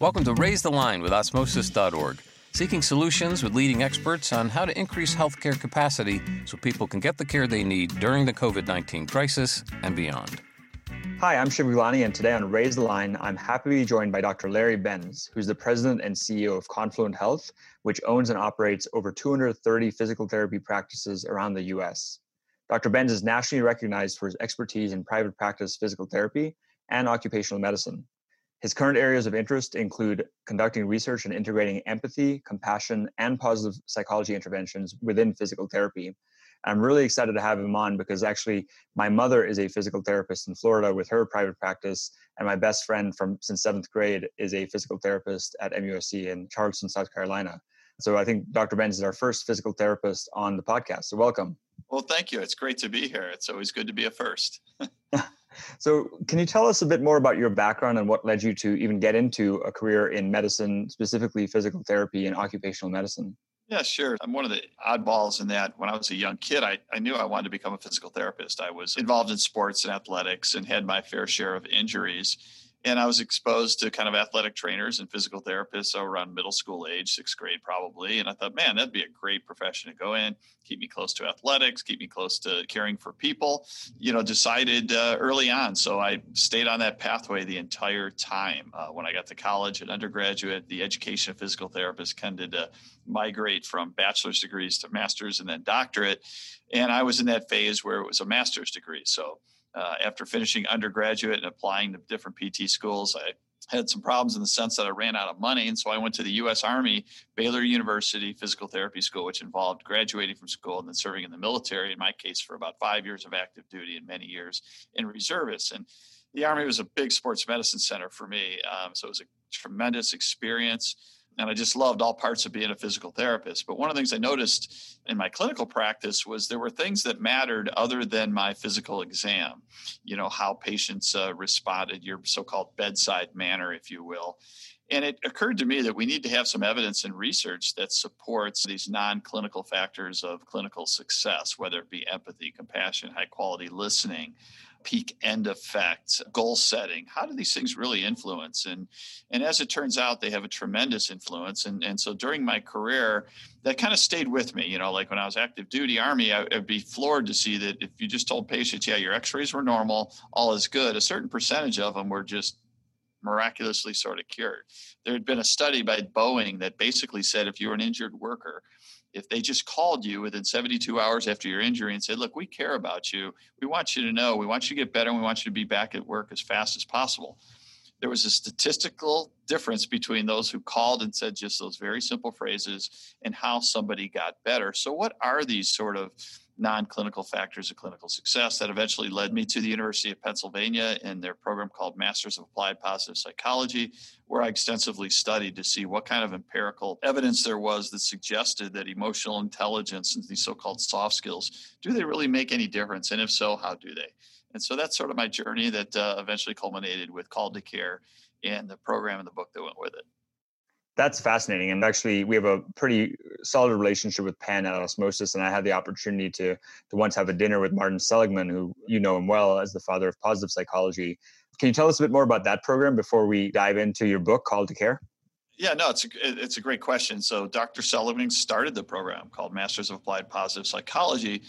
Welcome to Raise the Line with Osmosis.org, seeking solutions with leading experts on how to increase healthcare capacity so people can get the care they need during the COVID 19 crisis and beyond. Hi, I'm Shiv Gaglani, and today on Raise the Line, I'm happy to be joined by Dr. Larry Benz, who's the president and CEO of Confluent Health, which owns and operates over 230 physical therapy practices around the US. Dr. Benz is nationally recognized for his expertise in private practice physical therapy and occupational medicine. His current areas of interest include conducting research and integrating empathy, compassion, and positive psychology interventions within physical therapy. I'm really excited to have him on because actually my mother is a physical therapist in Florida with her private practice, and my best friend from since seventh grade is a physical therapist at MUSC in Charleston, South Carolina. So I think Dr. Benz is our first physical therapist on the podcast. So welcome. Well, thank you. It's great to be here. It's always good to be a first. So, can you tell us a bit more about your background and what led you to even get into a career in medicine, specifically physical therapy and occupational medicine? Yeah, sure. I'm one of the oddballs in that when I was a young kid, I, I knew I wanted to become a physical therapist. I was involved in sports and athletics and had my fair share of injuries and I was exposed to kind of athletic trainers and physical therapists around middle school age, sixth grade probably. And I thought, man, that'd be a great profession to go in, keep me close to athletics, keep me close to caring for people. You know, decided uh, early on. So I stayed on that pathway the entire time. Uh, when I got to college and undergraduate, the education of physical therapists tended to migrate from bachelor's degrees to master's and then doctorate. And I was in that phase where it was a master's degree. So uh, after finishing undergraduate and applying to different PT schools, I had some problems in the sense that I ran out of money. And so I went to the U.S. Army, Baylor University Physical Therapy School, which involved graduating from school and then serving in the military, in my case, for about five years of active duty and many years in reservists. And the Army was a big sports medicine center for me. Um, so it was a tremendous experience and I just loved all parts of being a physical therapist. But one of the things I noticed in my clinical practice was there were things that mattered other than my physical exam. You know, how patients uh, responded, your so called bedside manner, if you will. And it occurred to me that we need to have some evidence and research that supports these non clinical factors of clinical success, whether it be empathy, compassion, high quality listening, peak end effect, goal setting. How do these things really influence? And and as it turns out, they have a tremendous influence. And and so during my career, that kind of stayed with me. You know, like when I was active duty Army, I, would be floored to see that if you just told patients, yeah, your X-rays were normal, all is good, a certain percentage of them were just miraculously sort of cured. There had been a study by Boeing that basically said if you're an injured worker if they just called you within 72 hours after your injury and said, Look, we care about you. We want you to know, we want you to get better, and we want you to be back at work as fast as possible. There was a statistical difference between those who called and said just those very simple phrases and how somebody got better. So, what are these sort of non-clinical factors of clinical success that eventually led me to the University of Pennsylvania in their program called Masters of Applied Positive Psychology, where I extensively studied to see what kind of empirical evidence there was that suggested that emotional intelligence and these so-called soft skills, do they really make any difference? And if so, how do they? And so that's sort of my journey that uh, eventually culminated with Call to Care and the program and the book that went with it. That's fascinating. And actually, we have a pretty uh, solid relationship with Penn at Osmosis. And I had the opportunity to, to once have a dinner with Martin Seligman, who you know him well as the father of positive psychology. Can you tell us a bit more about that program before we dive into your book, Called to Care? Yeah, no, it's a, it's a great question. So, Dr. Seligman started the program called Masters of Applied Positive Psychology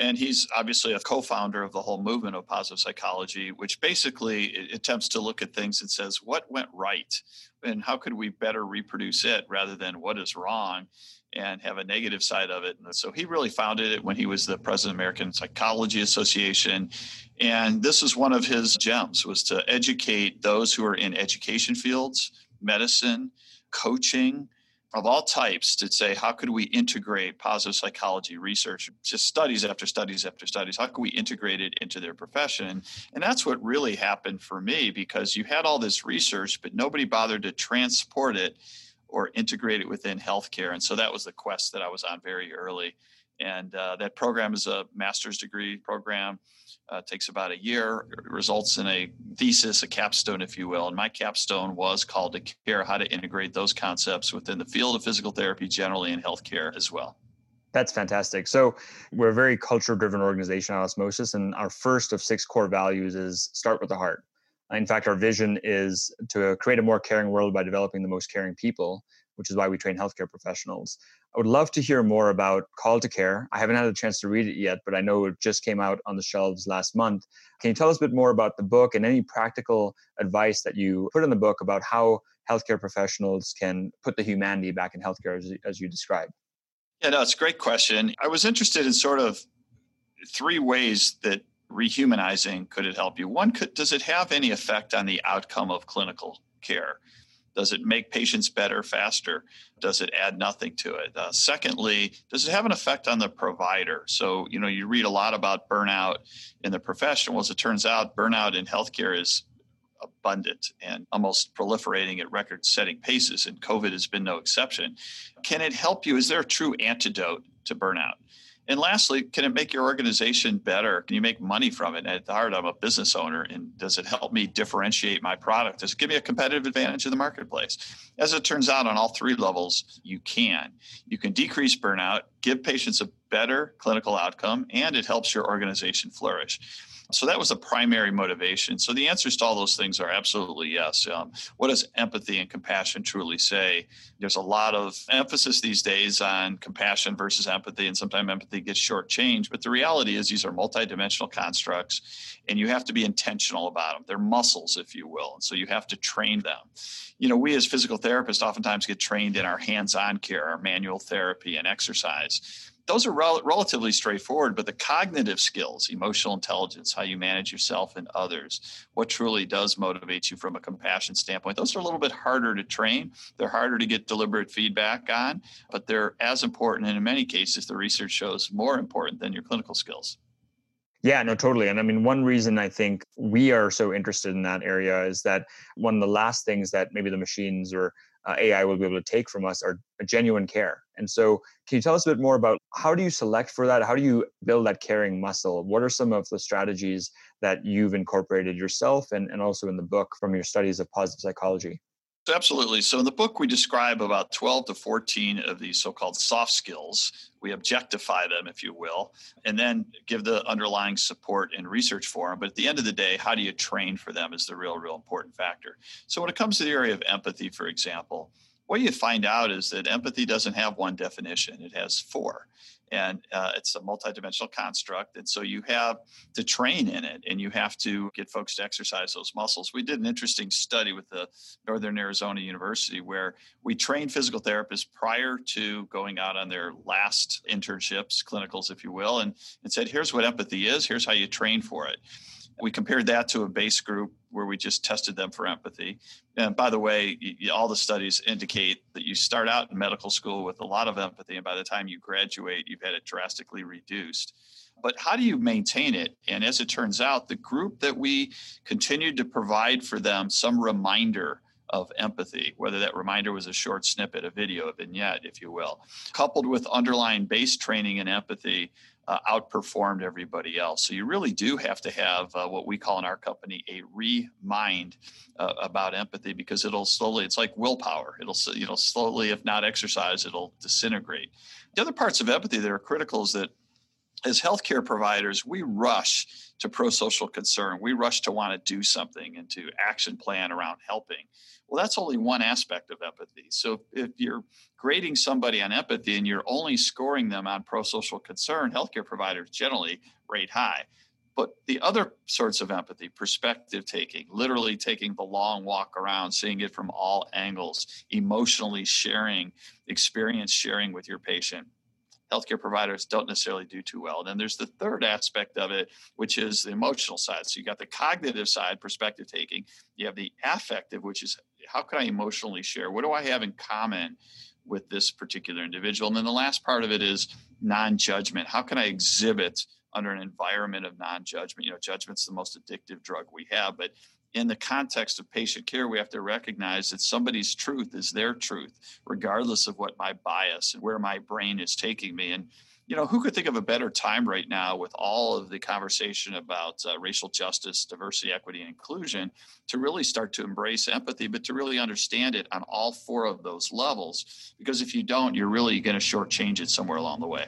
and he's obviously a co-founder of the whole movement of positive psychology which basically attempts to look at things and says what went right? And how could we better reproduce it rather than what is wrong and have a negative side of it? And so he really founded it when he was the president of american psychology association. And this is one of his gems was to educate those who are in education fields medicine coaching of all types to say how could we integrate positive psychology research just studies after studies after studies? How could we integrate it into their profession? And that's what really happened for me because you had all this research but nobody bothered to transport it or integrate it within healthcare. And so that was the quest that i was on very early and uh, that program is a master's degree program uh, takes about a year results in a thesis a capstone if you will and my capstone was called to care how to integrate those concepts within the field of physical therapy generally in healthcare as well that's fantastic. So, we're a very culture driven organization at Osmosis, and our first of six core values is start with the heart. In fact, our vision is to create a more caring world by developing the most caring people, which is why we train healthcare professionals. I would love to hear more about Called to Care. I haven't had a chance to read it yet, but I know it just came out on the shelves last month. Can you tell us a bit more about the book and any practical advice that you put in the book about how healthcare professionals can put the humanity back in healthcare as, as you described? Yeah, no, it's a great question. I was interested in sort of three ways that rehumanizing could it help you. One, could, does it have any effect on the outcome of clinical care? Does it make patients better faster? Does it add nothing to it? Uh, secondly, does it have an effect on the provider? So, you know, you read a lot about burnout in the profession. Well, as it turns out, burnout in healthcare is abundant and almost proliferating at record setting paces, and COVID has been no exception. Can it help you? Is there a true antidote to burnout? And lastly, can it make your organization better? Can you make money from it? At the heart, I'm a business owner, and does it help me differentiate my product? Does it give me a competitive advantage in the marketplace? As it turns out, on all three levels, you can. You can decrease burnout, give patients a better clinical outcome, and it helps your organization flourish. So that was the primary motivation. So the answers to all those things are absolutely yes. Um, what does empathy and compassion truly say? There's a lot of emphasis these days on compassion versus empathy, and sometimes empathy gets shortchanged. But the reality is these are multidimensional constructs, and you have to be intentional about them. They're muscles, if you will, and so you have to train them. You know, we as physical therapists oftentimes get trained in our hands-on care, our manual therapy, and exercise those are rel- relatively straightforward, but the cognitive skills, emotional intelligence, how you manage yourself and others, what truly does motivate you from a compassion standpoint, those are a little bit harder to train. They're harder to get deliberate feedback on, but they're as important. And in many cases, the research shows more important than your clinical skills. Yeah, no, totally. And I mean, one reason I think we are so interested in that area is that one of the last things that maybe the machines or uh, AI will be able to take from us are genuine care. And so, can you tell us a bit more about how do you select for that? How do you build that caring muscle? What are some of the strategies that you've incorporated yourself and, and also in the book from your studies of positive psychology? Absolutely. So in the book, we describe about 12 to 14 of these so called soft skills. We objectify them, if you will, and then give the underlying support and research for them. But at the end of the day, how do you train for them is the real, real important factor. So when it comes to the area of empathy, for example, what you find out is that empathy doesn't have one definition, it has four and uh, it's a multidimensional construct and so you have to train in it and you have to get folks to exercise those muscles. We did an interesting study with the northern arizona university where we trained physical therapists prior to going out on their last internships clinicals if you will and, and said here's what empathy is. Here's how you train for it. We compared that to a base group where we just tested them for empathy. And by the way, all the studies indicate that you start out in medical school with a lot of empathy, and by the time you graduate, you've had it drastically reduced. But how do you maintain it? And as it turns out, the group that we continued to provide for them some reminder of empathy, whether that reminder was a short snippet, a video, a vignette, if you will, coupled with underlying base training in empathy, uh, outperformed everybody else. So you really do have to have uh, what we call in our company a remind uh, about empathy because it'll slowly, it's like willpower. It'll, you know, slowly, if not exercise, it'll disintegrate. The other parts of empathy that are critical is that as healthcare providers, we rush to pro social concern. We rush to want to do something and to action plan around helping. Well, that's only one aspect of empathy. So if you're grading somebody on empathy and you're only scoring them on pro social concern, healthcare providers generally rate high. But the other sorts of empathy, perspective taking, literally taking the long walk around, seeing it from all angles, emotionally sharing, experience sharing with your patient, healthcare providers don't necessarily do too well. And then there's the third aspect of it, which is the emotional side. So you got the cognitive side, perspective taking. You have the affective, which is how can I emotionally share? What do I have in common with this particular individual? And then the last part of it is non-judgment. How can I exhibit under an environment of non-judgment? You know, judgment's the most addictive drug we have, but in the context of patient care, we have to recognize that somebody's truth is their truth, regardless of what my bias and where my brain is taking me. And, you know, who could think of a better time right now with all of the conversation about uh, racial justice, diversity, equity, and inclusion to really start to embrace empathy, but to really understand it on all four of those levels? Because if you don't, you're really going to shortchange it somewhere along the way.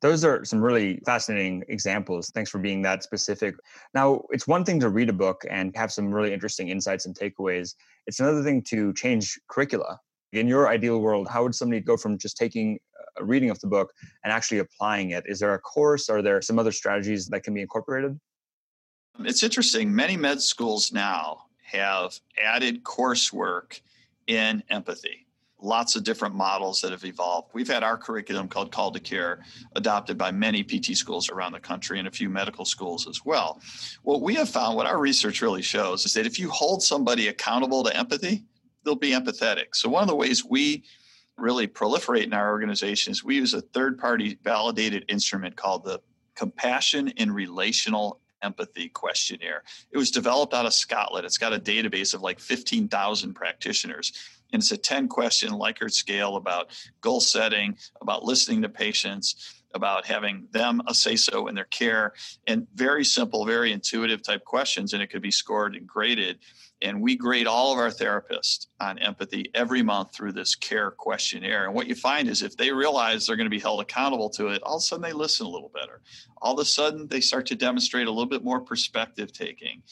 Those are some really fascinating examples. Thanks for being that specific. Now, it's one thing to read a book and have some really interesting insights and takeaways. It's another thing to change curricula. In your ideal world, how would somebody go from just taking a reading of the book and actually applying it? Is there a course? Are there some other strategies that can be incorporated? It's interesting. Many med schools now have added coursework in empathy lots of different models that have evolved. We've had our curriculum called Call to Care adopted by many PT schools around the country and a few medical schools as well. What we have found, what our research really shows, is that if you hold somebody accountable to empathy, they'll be empathetic. So, one of the ways we really proliferate in our organization is we use a third party validated instrument called the Compassion and Relational empathy questionnaire. It was developed out of Scotland. It's got a database of like 15,000 practitioners. And it's a 10 question Likert scale about goal setting, about listening to patients, about having them a say so in their care, and very simple, very intuitive type questions. And it could be scored and graded. And we grade all of our therapists on empathy every month through this care questionnaire. And what you find is if they realize they're going to be held accountable to it, all of a sudden they listen a little better. All of a sudden they start to demonstrate a little bit more perspective taking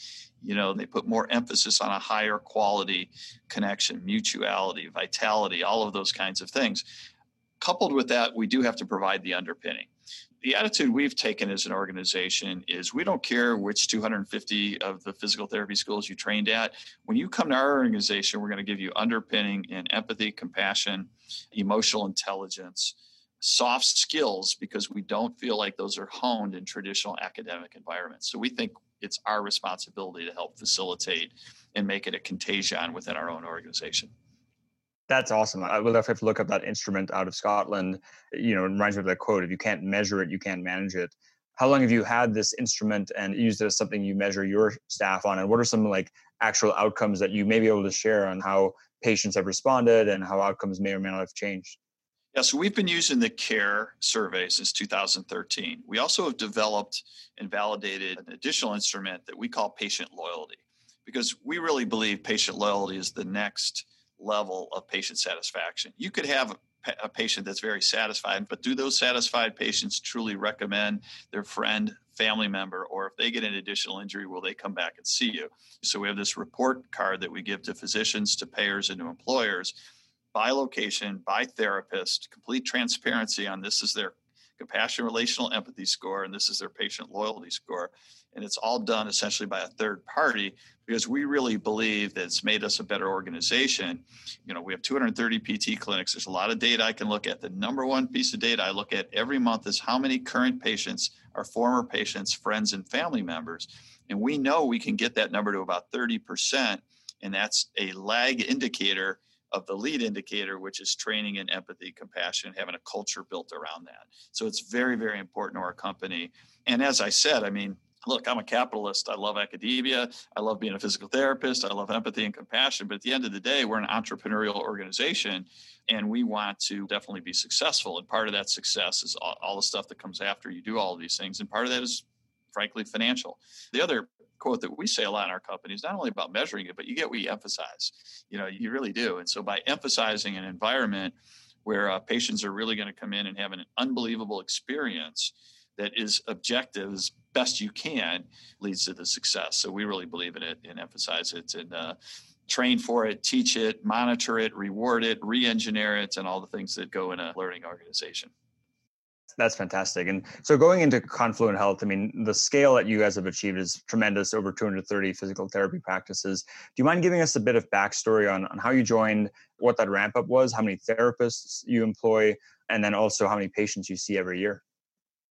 you know they put more emphasis on a higher quality connection mutuality vitality all of those kinds of things coupled with that we do have to provide the underpinning the attitude we've taken as an organization is we don't care which 250 of the physical therapy schools you trained at. When you come to our organization, we're going to give you underpinning in empathy, compassion, emotional intelligence, soft skills, because we don't feel like those are honed in traditional academic environments. So we think it's our responsibility to help facilitate and make it a contagion within our own organization. That's awesome. I will to look up that instrument out of Scotland. You know, it reminds me of that quote: "If you can't measure it, you can't manage it." How long have you had this instrument and used it as something you measure your staff on? And what are some like actual outcomes that you may be able to share on how patients have responded and how outcomes may or may not have changed? Yeah, so we've been using the CARE survey since 2013. We also have developed and validated an additional instrument that we call patient loyalty because we really believe patient loyalty is the next level of patient satisfaction. You could have a patient that's very satisfied, but do those satisfied patients truly recommend their friend, family member, or if they get an additional injury, will they come back and see you? So we have this report card that we give to physicians, to payers, and to employers by location, by therapist, complete transparency on this is their compassion relational empathy score and this is their patient loyalty score. And it's all done essentially by a third party because we really believe that it's made us a better organization. You know, we have 230 PT clinics. There's a lot of data I can look at. The number one piece of data I look at every month is how many current patients are former patients, friends, and family members. And we know we can get that number to about 30%. And that's a lag indicator of the lead indicator, which is training and empathy, compassion, having a culture built around that. So it's very, very important to our company. And as I said, I mean, look, I'm a capitalist. I love academia. I love being a physical therapist. I love empathy and compassion. But at the end of the day, we're an entrepreneurial organization and we want to definitely be successful. And part of that success is all, all the stuff that comes after you do all of these things. And part of that is, frankly, financial. The other quote that we say a lot in our company is not only about measuring it, but you get what you emphasize. You know, you really do. And so by emphasizing an environment where uh, patients are really going to come in and have an unbelievable experience that is objective as best you can leads to the success. So we really believe in it and emphasize it and uh, train for it, teach it, monitor it, reward it, re-engineer it, and all the things that go in a learning organization. That's fantastic. And so going into Confluent Health, I mean, the scale that you guys have achieved is tremendous, over 230 physical therapy practices. Do you mind giving us a bit of backstory on, on how you joined, what that ramp up was, how many therapists you employ, and then also how many patients you see every year?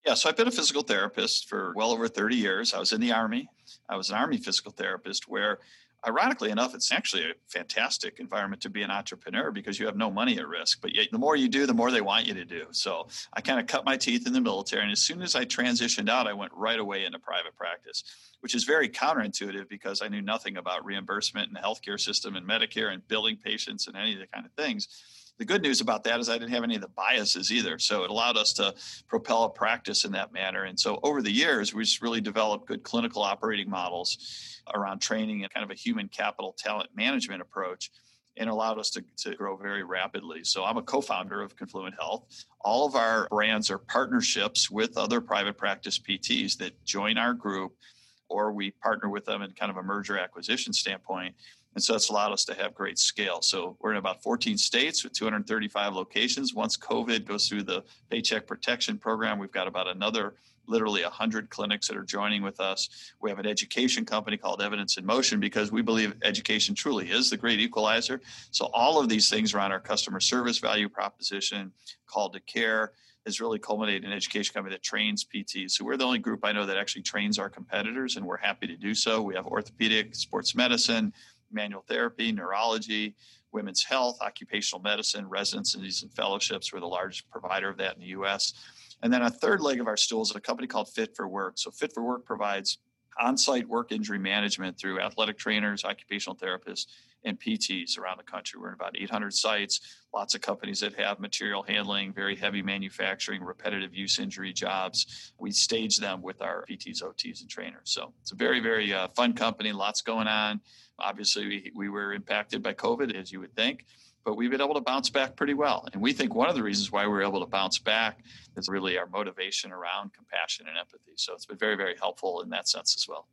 Yeah, so I've been a physical therapist for well over 30 years. I was in the Army. I was an Army physical therapist where ironically enough, it's actually a fantastic environment to be an entrepreneur because you have no money at risk. But yet, the more you do, the more they want you to do. So I kind of cut my teeth in the military. And as soon as I transitioned out, I went right away into private practice, which is very counterintuitive because I knew nothing about reimbursement and the healthcare system and Medicare and billing patients and any of the kind of things. The good news about that is I didn't have any of the biases either. So it allowed us to propel a practice in that manner. And so over the years, we just really developed good clinical operating models around training and kind of a human capital talent management approach. and allowed us to, to grow very rapidly. So I'm a co-founder of Confluent Health. All of our brands are partnerships with other private practice PTs that join our group or we partner with them in kind of a merger acquisition standpoint. And so that's allowed us to have great scale. So we're in about 14 states with 235 locations. Once COVID goes through the Paycheck Protection Program, we've got about another literally 100 clinics that are joining with us. We have an education company called Evidence in Motion because we believe education truly is the great equalizer. So all of these things around our customer service value proposition, call to care, has really culminated in an education company that trains PTs. So we're the only group I know that actually trains our competitors, and we're happy to do so. We have orthopedic, sports medicine, manual therapy, neurology, women's health, occupational medicine, residencies and fellowships. We're the largest provider of that in the US. And then a third leg of our stool is a company called Fit for Work. So Fit for Work provides on-site work injury management through athletic trainers, occupational therapists, and PTs around the country. We're in about 800 sites, lots of companies that have material handling, very heavy manufacturing, repetitive use injury jobs. We stage them with our PTs, OTs, and trainers. So it's a very, very uh, fun company, lots going on. Obviously, we, we were impacted by COVID, as you would think, but we've been able to bounce back pretty well. And we think one of the reasons why we're able to bounce back is really our motivation around compassion and empathy. So it's been very, very helpful in that sense as well.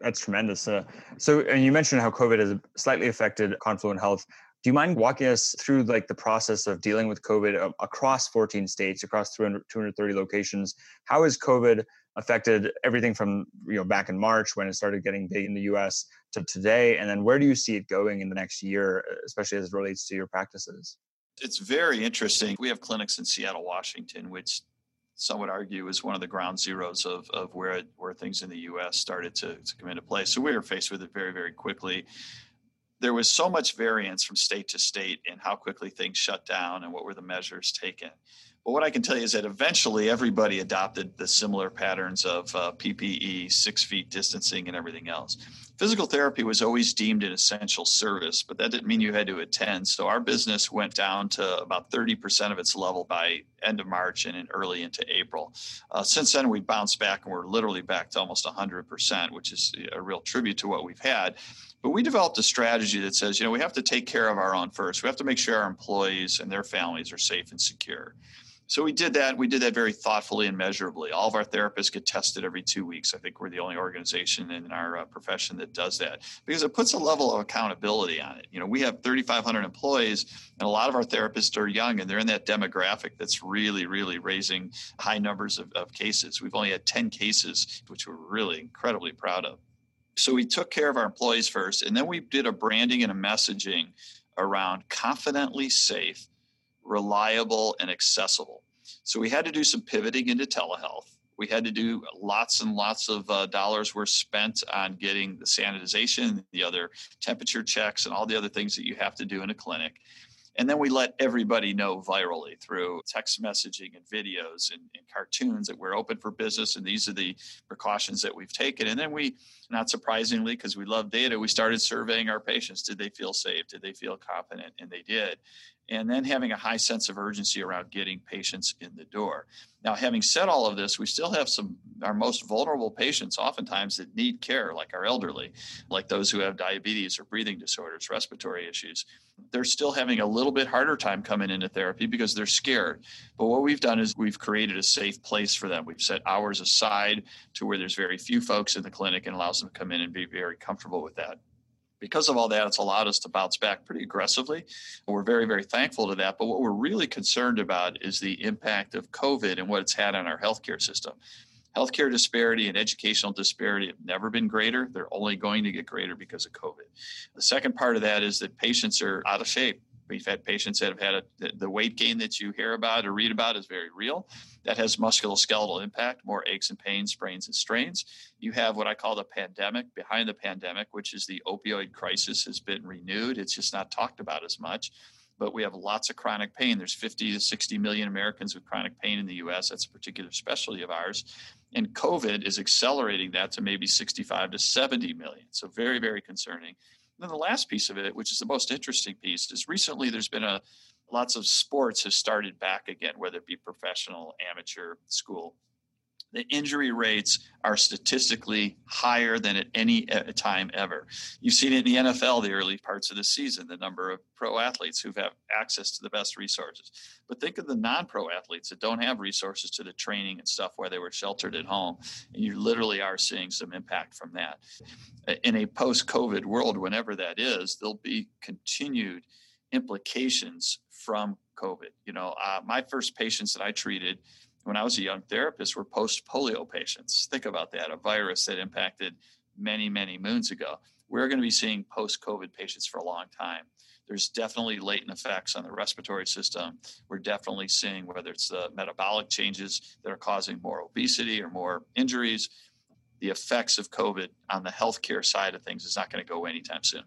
That's tremendous. Uh, so, and you mentioned how COVID has slightly affected Confluent Health. Do you mind walking us through like the process of dealing with COVID across 14 states, across 200, 230 locations? How has COVID affected everything from you know back in March when it started getting big in the U.S. to today, and then where do you see it going in the next year, especially as it relates to your practices? It's very interesting. We have clinics in Seattle, Washington, which some would argue is one of the ground zeros of, of where where things in the U.S. started to, to come into play. So we were faced with it very very quickly. There was so much variance from state to state in how quickly things shut down and what were the measures taken. But what I can tell you is that eventually everybody adopted the similar patterns of uh, PPE, six feet distancing, and everything else. Physical therapy was always deemed an essential service, but that didn't mean you had to attend. So our business went down to about 30% of its level by end of March and in early into April. Uh, since then, we bounced back and we're literally back to almost 100%, which is a real tribute to what we've had. But we developed a strategy that says, you know, we have to take care of our own first. We have to make sure our employees and their families are safe and secure. So we did that. We did that very thoughtfully and measurably. All of our therapists get tested every two weeks. I think we're the only organization in our uh, profession that does that because it puts a level of accountability on it. You know, we have 3,500 employees, and a lot of our therapists are young, and they're in that demographic that's really, really raising high numbers of, of cases. We've only had 10 cases, which we're really incredibly proud of. So we took care of our employees first, and then we did a branding and a messaging around confidently safe reliable, and accessible. So we had to do some pivoting into telehealth. We had to do lots and lots of uh, dollars were spent on getting the sanitization, the other temperature checks, and all the other things that you have to do in a clinic. And then we let everybody know virally through text messaging and videos and, and, cartoons that we're open for business. And these are the precautions that we've taken. And then we, not surprisingly, because we love data, we started surveying our patients. Did they feel safe? Did they feel confident? And they did and then having a high sense of urgency around getting patients in the door. Now, having said all of this, we still have some our most vulnerable patients oftentimes that need care, like our elderly, like those who have diabetes or breathing disorders, respiratory issues. They're still having a little bit harder time coming into therapy because they're scared. But what we've done is we've created a safe place for them. We've set hours aside to where there's very few folks in the clinic and allows them to come in and be very comfortable with that because of all that, it's allowed us to bounce back pretty aggressively. And we're very, very thankful to that. But what we're really concerned about is the impact of COVID and what it's had on our healthcare system. Healthcare disparity and educational disparity have never been greater. They're only going to get greater because of COVID. The second part of that is that patients are out of shape. We've had patients that have had a, the weight gain that you hear about or read about is very real. That has musculoskeletal impact, more aches and pains, sprains and strains. You have what I call the pandemic behind the pandemic, which is the opioid crisis has been renewed. It's just not talked about as much. But we have lots of chronic pain. There's 50 to 60 million Americans with chronic pain in the US. That's a particular specialty of ours. And COVID is accelerating that to maybe 65 to 70 million. So, very, very concerning then the last piece of it, which is the most interesting piece, is recently there's been a lots of sports have started back again, whether it be professional, amateur, school. The injury rates are statistically higher than at any time ever. You've seen it in the NFL, the early parts of the season, the number of pro athletes who have access to the best resources. But think of the non pro athletes that don't have resources to the training and stuff where they were sheltered at home. And you literally are seeing some impact from that. In a post COVID world, whenever that is, there'll be continued implications from COVID. You know, uh, my first patients that I treated when I was a young therapist were post polio patients. Think about that a virus that impacted many, many moons ago. We're going to be seeing post COVID patients for a long time. There's definitely latent effects on the respiratory system. We're definitely seeing whether it's the metabolic changes that are causing more obesity or more injuries. The effects of COVID on the healthcare side of things is not going to go away anytime soon.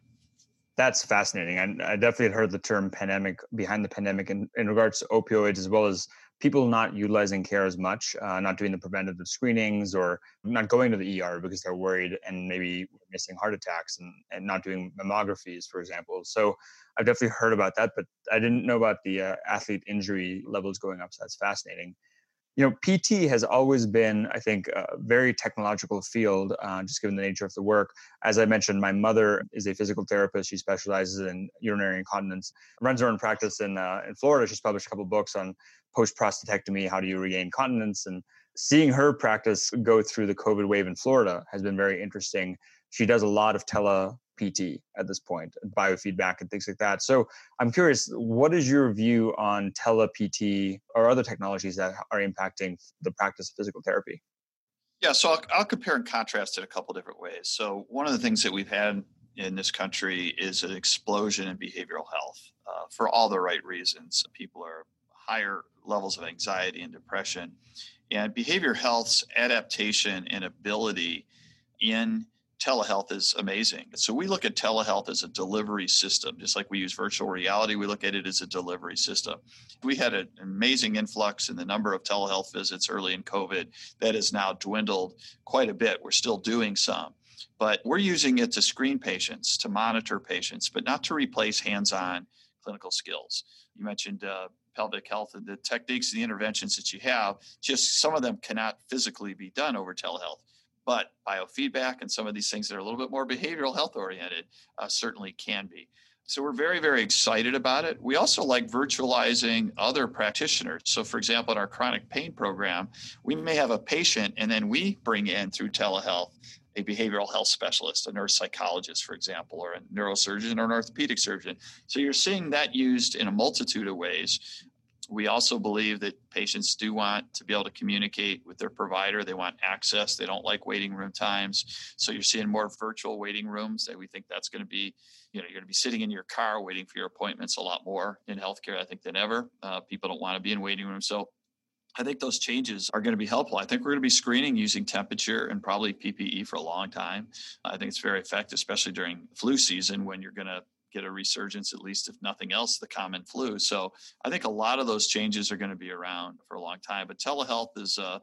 That's fascinating. I, I definitely heard the term pandemic behind the pandemic in, in regards to opioids as well as people not utilizing care as much, uh, not doing the preventative screenings or not going to the ER because they're worried and maybe missing heart attacks and, and not doing mammographies, for example. So I've definitely heard about that, but I didn't know about the uh, athlete injury levels going up. So that's fascinating. You know, PT has always been, I think, a very technological field, uh, just given the nature of the work. As I mentioned, my mother is a physical therapist. She specializes in urinary incontinence, runs her own practice in uh, in Florida. She's published a couple books on post prostatectomy, how do you regain continence? And seeing her practice go through the COVID wave in Florida has been very interesting. She does a lot of tele PT at this point, biofeedback and things like that. So I'm curious, what is your view on tele PT or other technologies that are impacting the practice of physical therapy? Yeah, so I'll, I'll compare and contrast it a couple different ways. So one of the things that we've had in this country is an explosion in behavioral health uh, for all the right reasons. People are higher levels of anxiety and depression. And behavior health's adaptation and ability in telehealth is amazing. So we look at telehealth as a delivery system, just like we use virtual reality, we look at it as a delivery system. We had an amazing influx in the number of telehealth visits early in COVID that has now dwindled quite a bit. We're still doing some. But we're using it to screen patients, to monitor patients, but not to replace hands on clinical skills. You mentioned uh, pelvic health and the techniques and the interventions that you have, just some of them cannot physically be done over telehealth. But biofeedback and some of these things that are a little bit more behavioral health oriented uh, certainly can be. So we're very, very excited about it. We also like virtualizing other practitioners. So, for example, in our chronic pain program, we may have a patient and then we bring in through telehealth a behavioral health specialist, a neuropsychologist, for example, or a neurosurgeon or an orthopedic surgeon. So you're seeing that used in a multitude of ways. We also believe that patients do want to be able to communicate with their provider. They want access. They don't like waiting room times. So you're seeing more virtual waiting rooms that we think that's going to be, you know, you're going to be sitting in your car waiting for your appointments a lot more in healthcare, I think, than ever. Uh, people don't want to be in waiting rooms. So I think those changes are going to be helpful. I think we're going to be screening using temperature and probably PPE for a long time. I think it's very effective, especially during flu season when you're going to get a resurgence, at least if nothing else, the common flu. So I think a lot of those changes are going to be around for a long time. But telehealth is uh,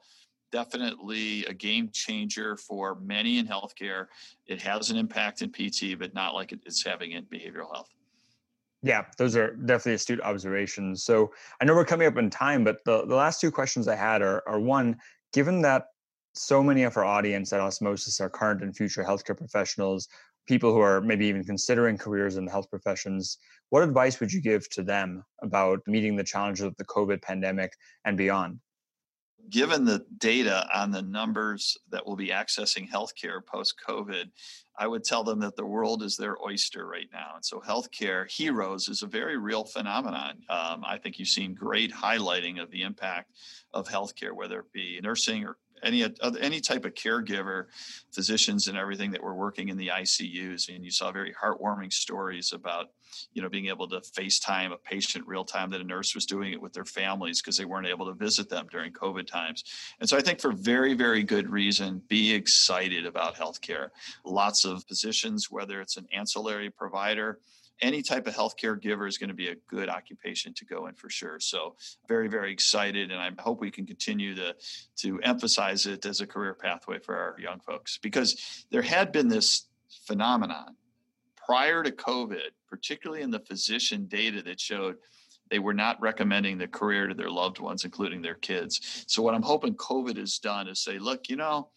definitely a game changer for many in healthcare. It has an impact in PT, but not like it's having in behavioral health. Yeah, those are definitely astute observations. So I know we're coming up in time, but the, the last two questions I had are, are one, given that so many of our audience at Osmosis are current and future healthcare professionals, people who are maybe even considering careers in the health professions, what advice would you give to them about meeting the challenges of the COVID pandemic and beyond? given the data on the numbers that will be accessing healthcare post COVID, I would tell them that the world is their oyster right now. And so, healthcare heroes is a very real phenomenon. Um, I think you've seen great highlighting of the impact of healthcare, whether it be nursing or any uh, any type of caregiver, physicians and everything that were working in the ICUs, and you saw very heartwarming stories about you know being able to FaceTime a patient real time that a nurse was doing it with their families because they weren't able to visit them during COVID times. And so I think for very very good reason, be excited about healthcare. Lots of positions, whether it's an ancillary provider any type of healthcare giver is going to be a good occupation to go in for sure. So very, very excited. And I hope we can continue to, to emphasize it as a career pathway for our young folks because there had been this phenomenon prior to COVID, particularly in the physician data that showed They were not recommending the career to their loved ones, including their kids. So, what I'm hoping COVID has done is say, look, you know,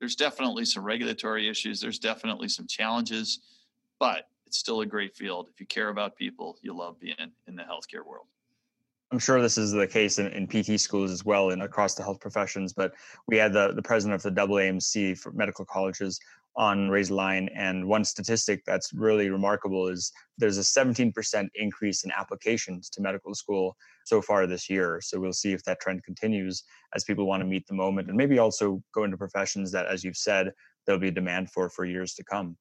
there's definitely some regulatory issues, there's definitely some challenges, but it's still a great field. If you care about people, you love being in the healthcare world. I'm sure this is the case in, in, PT schools as well and across the health professions. But we had the, the president of the AAMC for medical colleges on Raise Line. And one statistic that's really remarkable is there's a 17% increase in applications to medical school so far this year. So we'll see if that trend continues as people want to meet the moment and maybe also go into professions that, as you've said, there'll be demand for for years to come.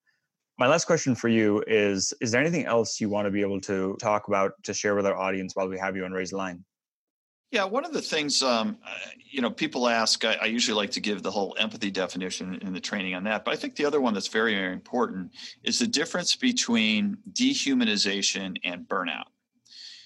My last question for you is Is there anything else you want to be able to talk about to share with our audience while we have you on Raise Line? Yeah, one of the things, um, you know, people ask, I, I, usually like to give the whole empathy definition in the training on that. But I think the other one that's very, very important is the difference between dehumanization and burnout.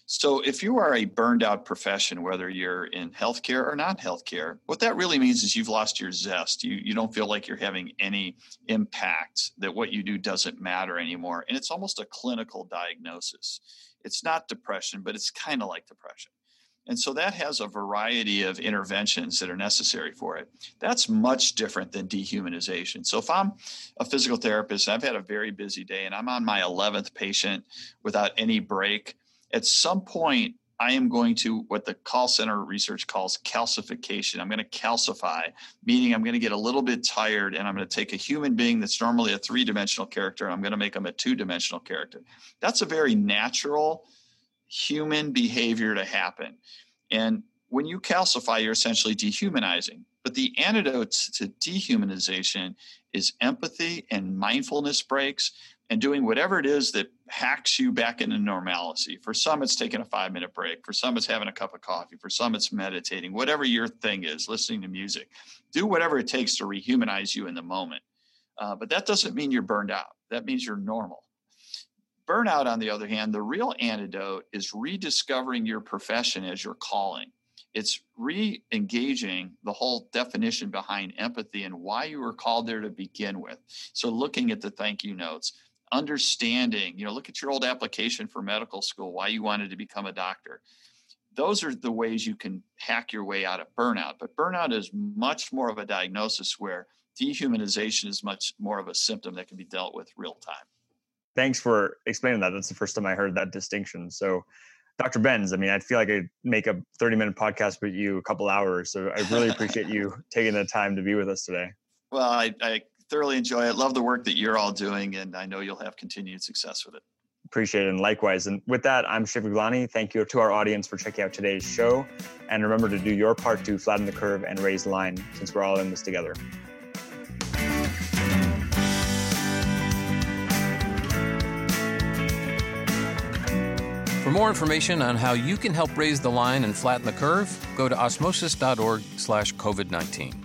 So if you are a burned out profession, whether you're in healthcare or not healthcare, what that really means is you've lost your zest. You, you don't feel like you're having any impact, that what you do doesn't matter anymore. And it's almost a clinical diagnosis. It's not depression, but it's kind of like depression. And so that has a variety of interventions that are necessary for it. That's much different than dehumanization. So if I'm a physical therapist, I've had a very busy day and I'm on my 11th patient without any break, at some point, I am going to what the call center research calls calcification. I'm going to calcify, meaning I'm going to get a little bit tired and I'm going to take a human being that's normally a three dimensional character and I'm going to make them a two dimensional character. That's a very natural human behavior to happen. And when you calcify, you're essentially dehumanizing. But the antidote to dehumanization is empathy and mindfulness breaks and doing whatever it is that hacks you back into normalcy. For some, it's taking a five minute break. For some, it's having a cup of coffee. For some, it's meditating. Whatever your thing is, listening to music. Do whatever it takes to rehumanize you in the moment. Uh, but that doesn't mean you're burned out. That means you're normal. Burnout, on the other hand, the real antidote is rediscovering your profession as your calling. It's re engaging the whole definition behind empathy and why you were called there to begin with. So, looking at the thank you notes, understanding, you know, look at your old application for medical school, why you wanted to become a doctor. Those are the ways you can hack your way out of burnout. But burnout is much more of a diagnosis where dehumanization is much more of a symptom that can be dealt with real time thanks for explaining that. That's the first time I heard that distinction. So, Dr. Benz, I mean, I feel like I make a 30 minute podcast with you a couple hours. So I really appreciate you taking the time to be with us today. Well, I, I thoroughly enjoy it. Love the work that you're all doing, and I know you'll have continued success with it. Appreciate it, and likewise. And with that, I'm Shiv Gaglani. Thank you to our audience for checking out today's show. And remember to do your part to flatten the curve and raise the line since we're all in this together. For more information on how you can help raise the line and flatten the curve, go to osmosis.org slash COVID-19.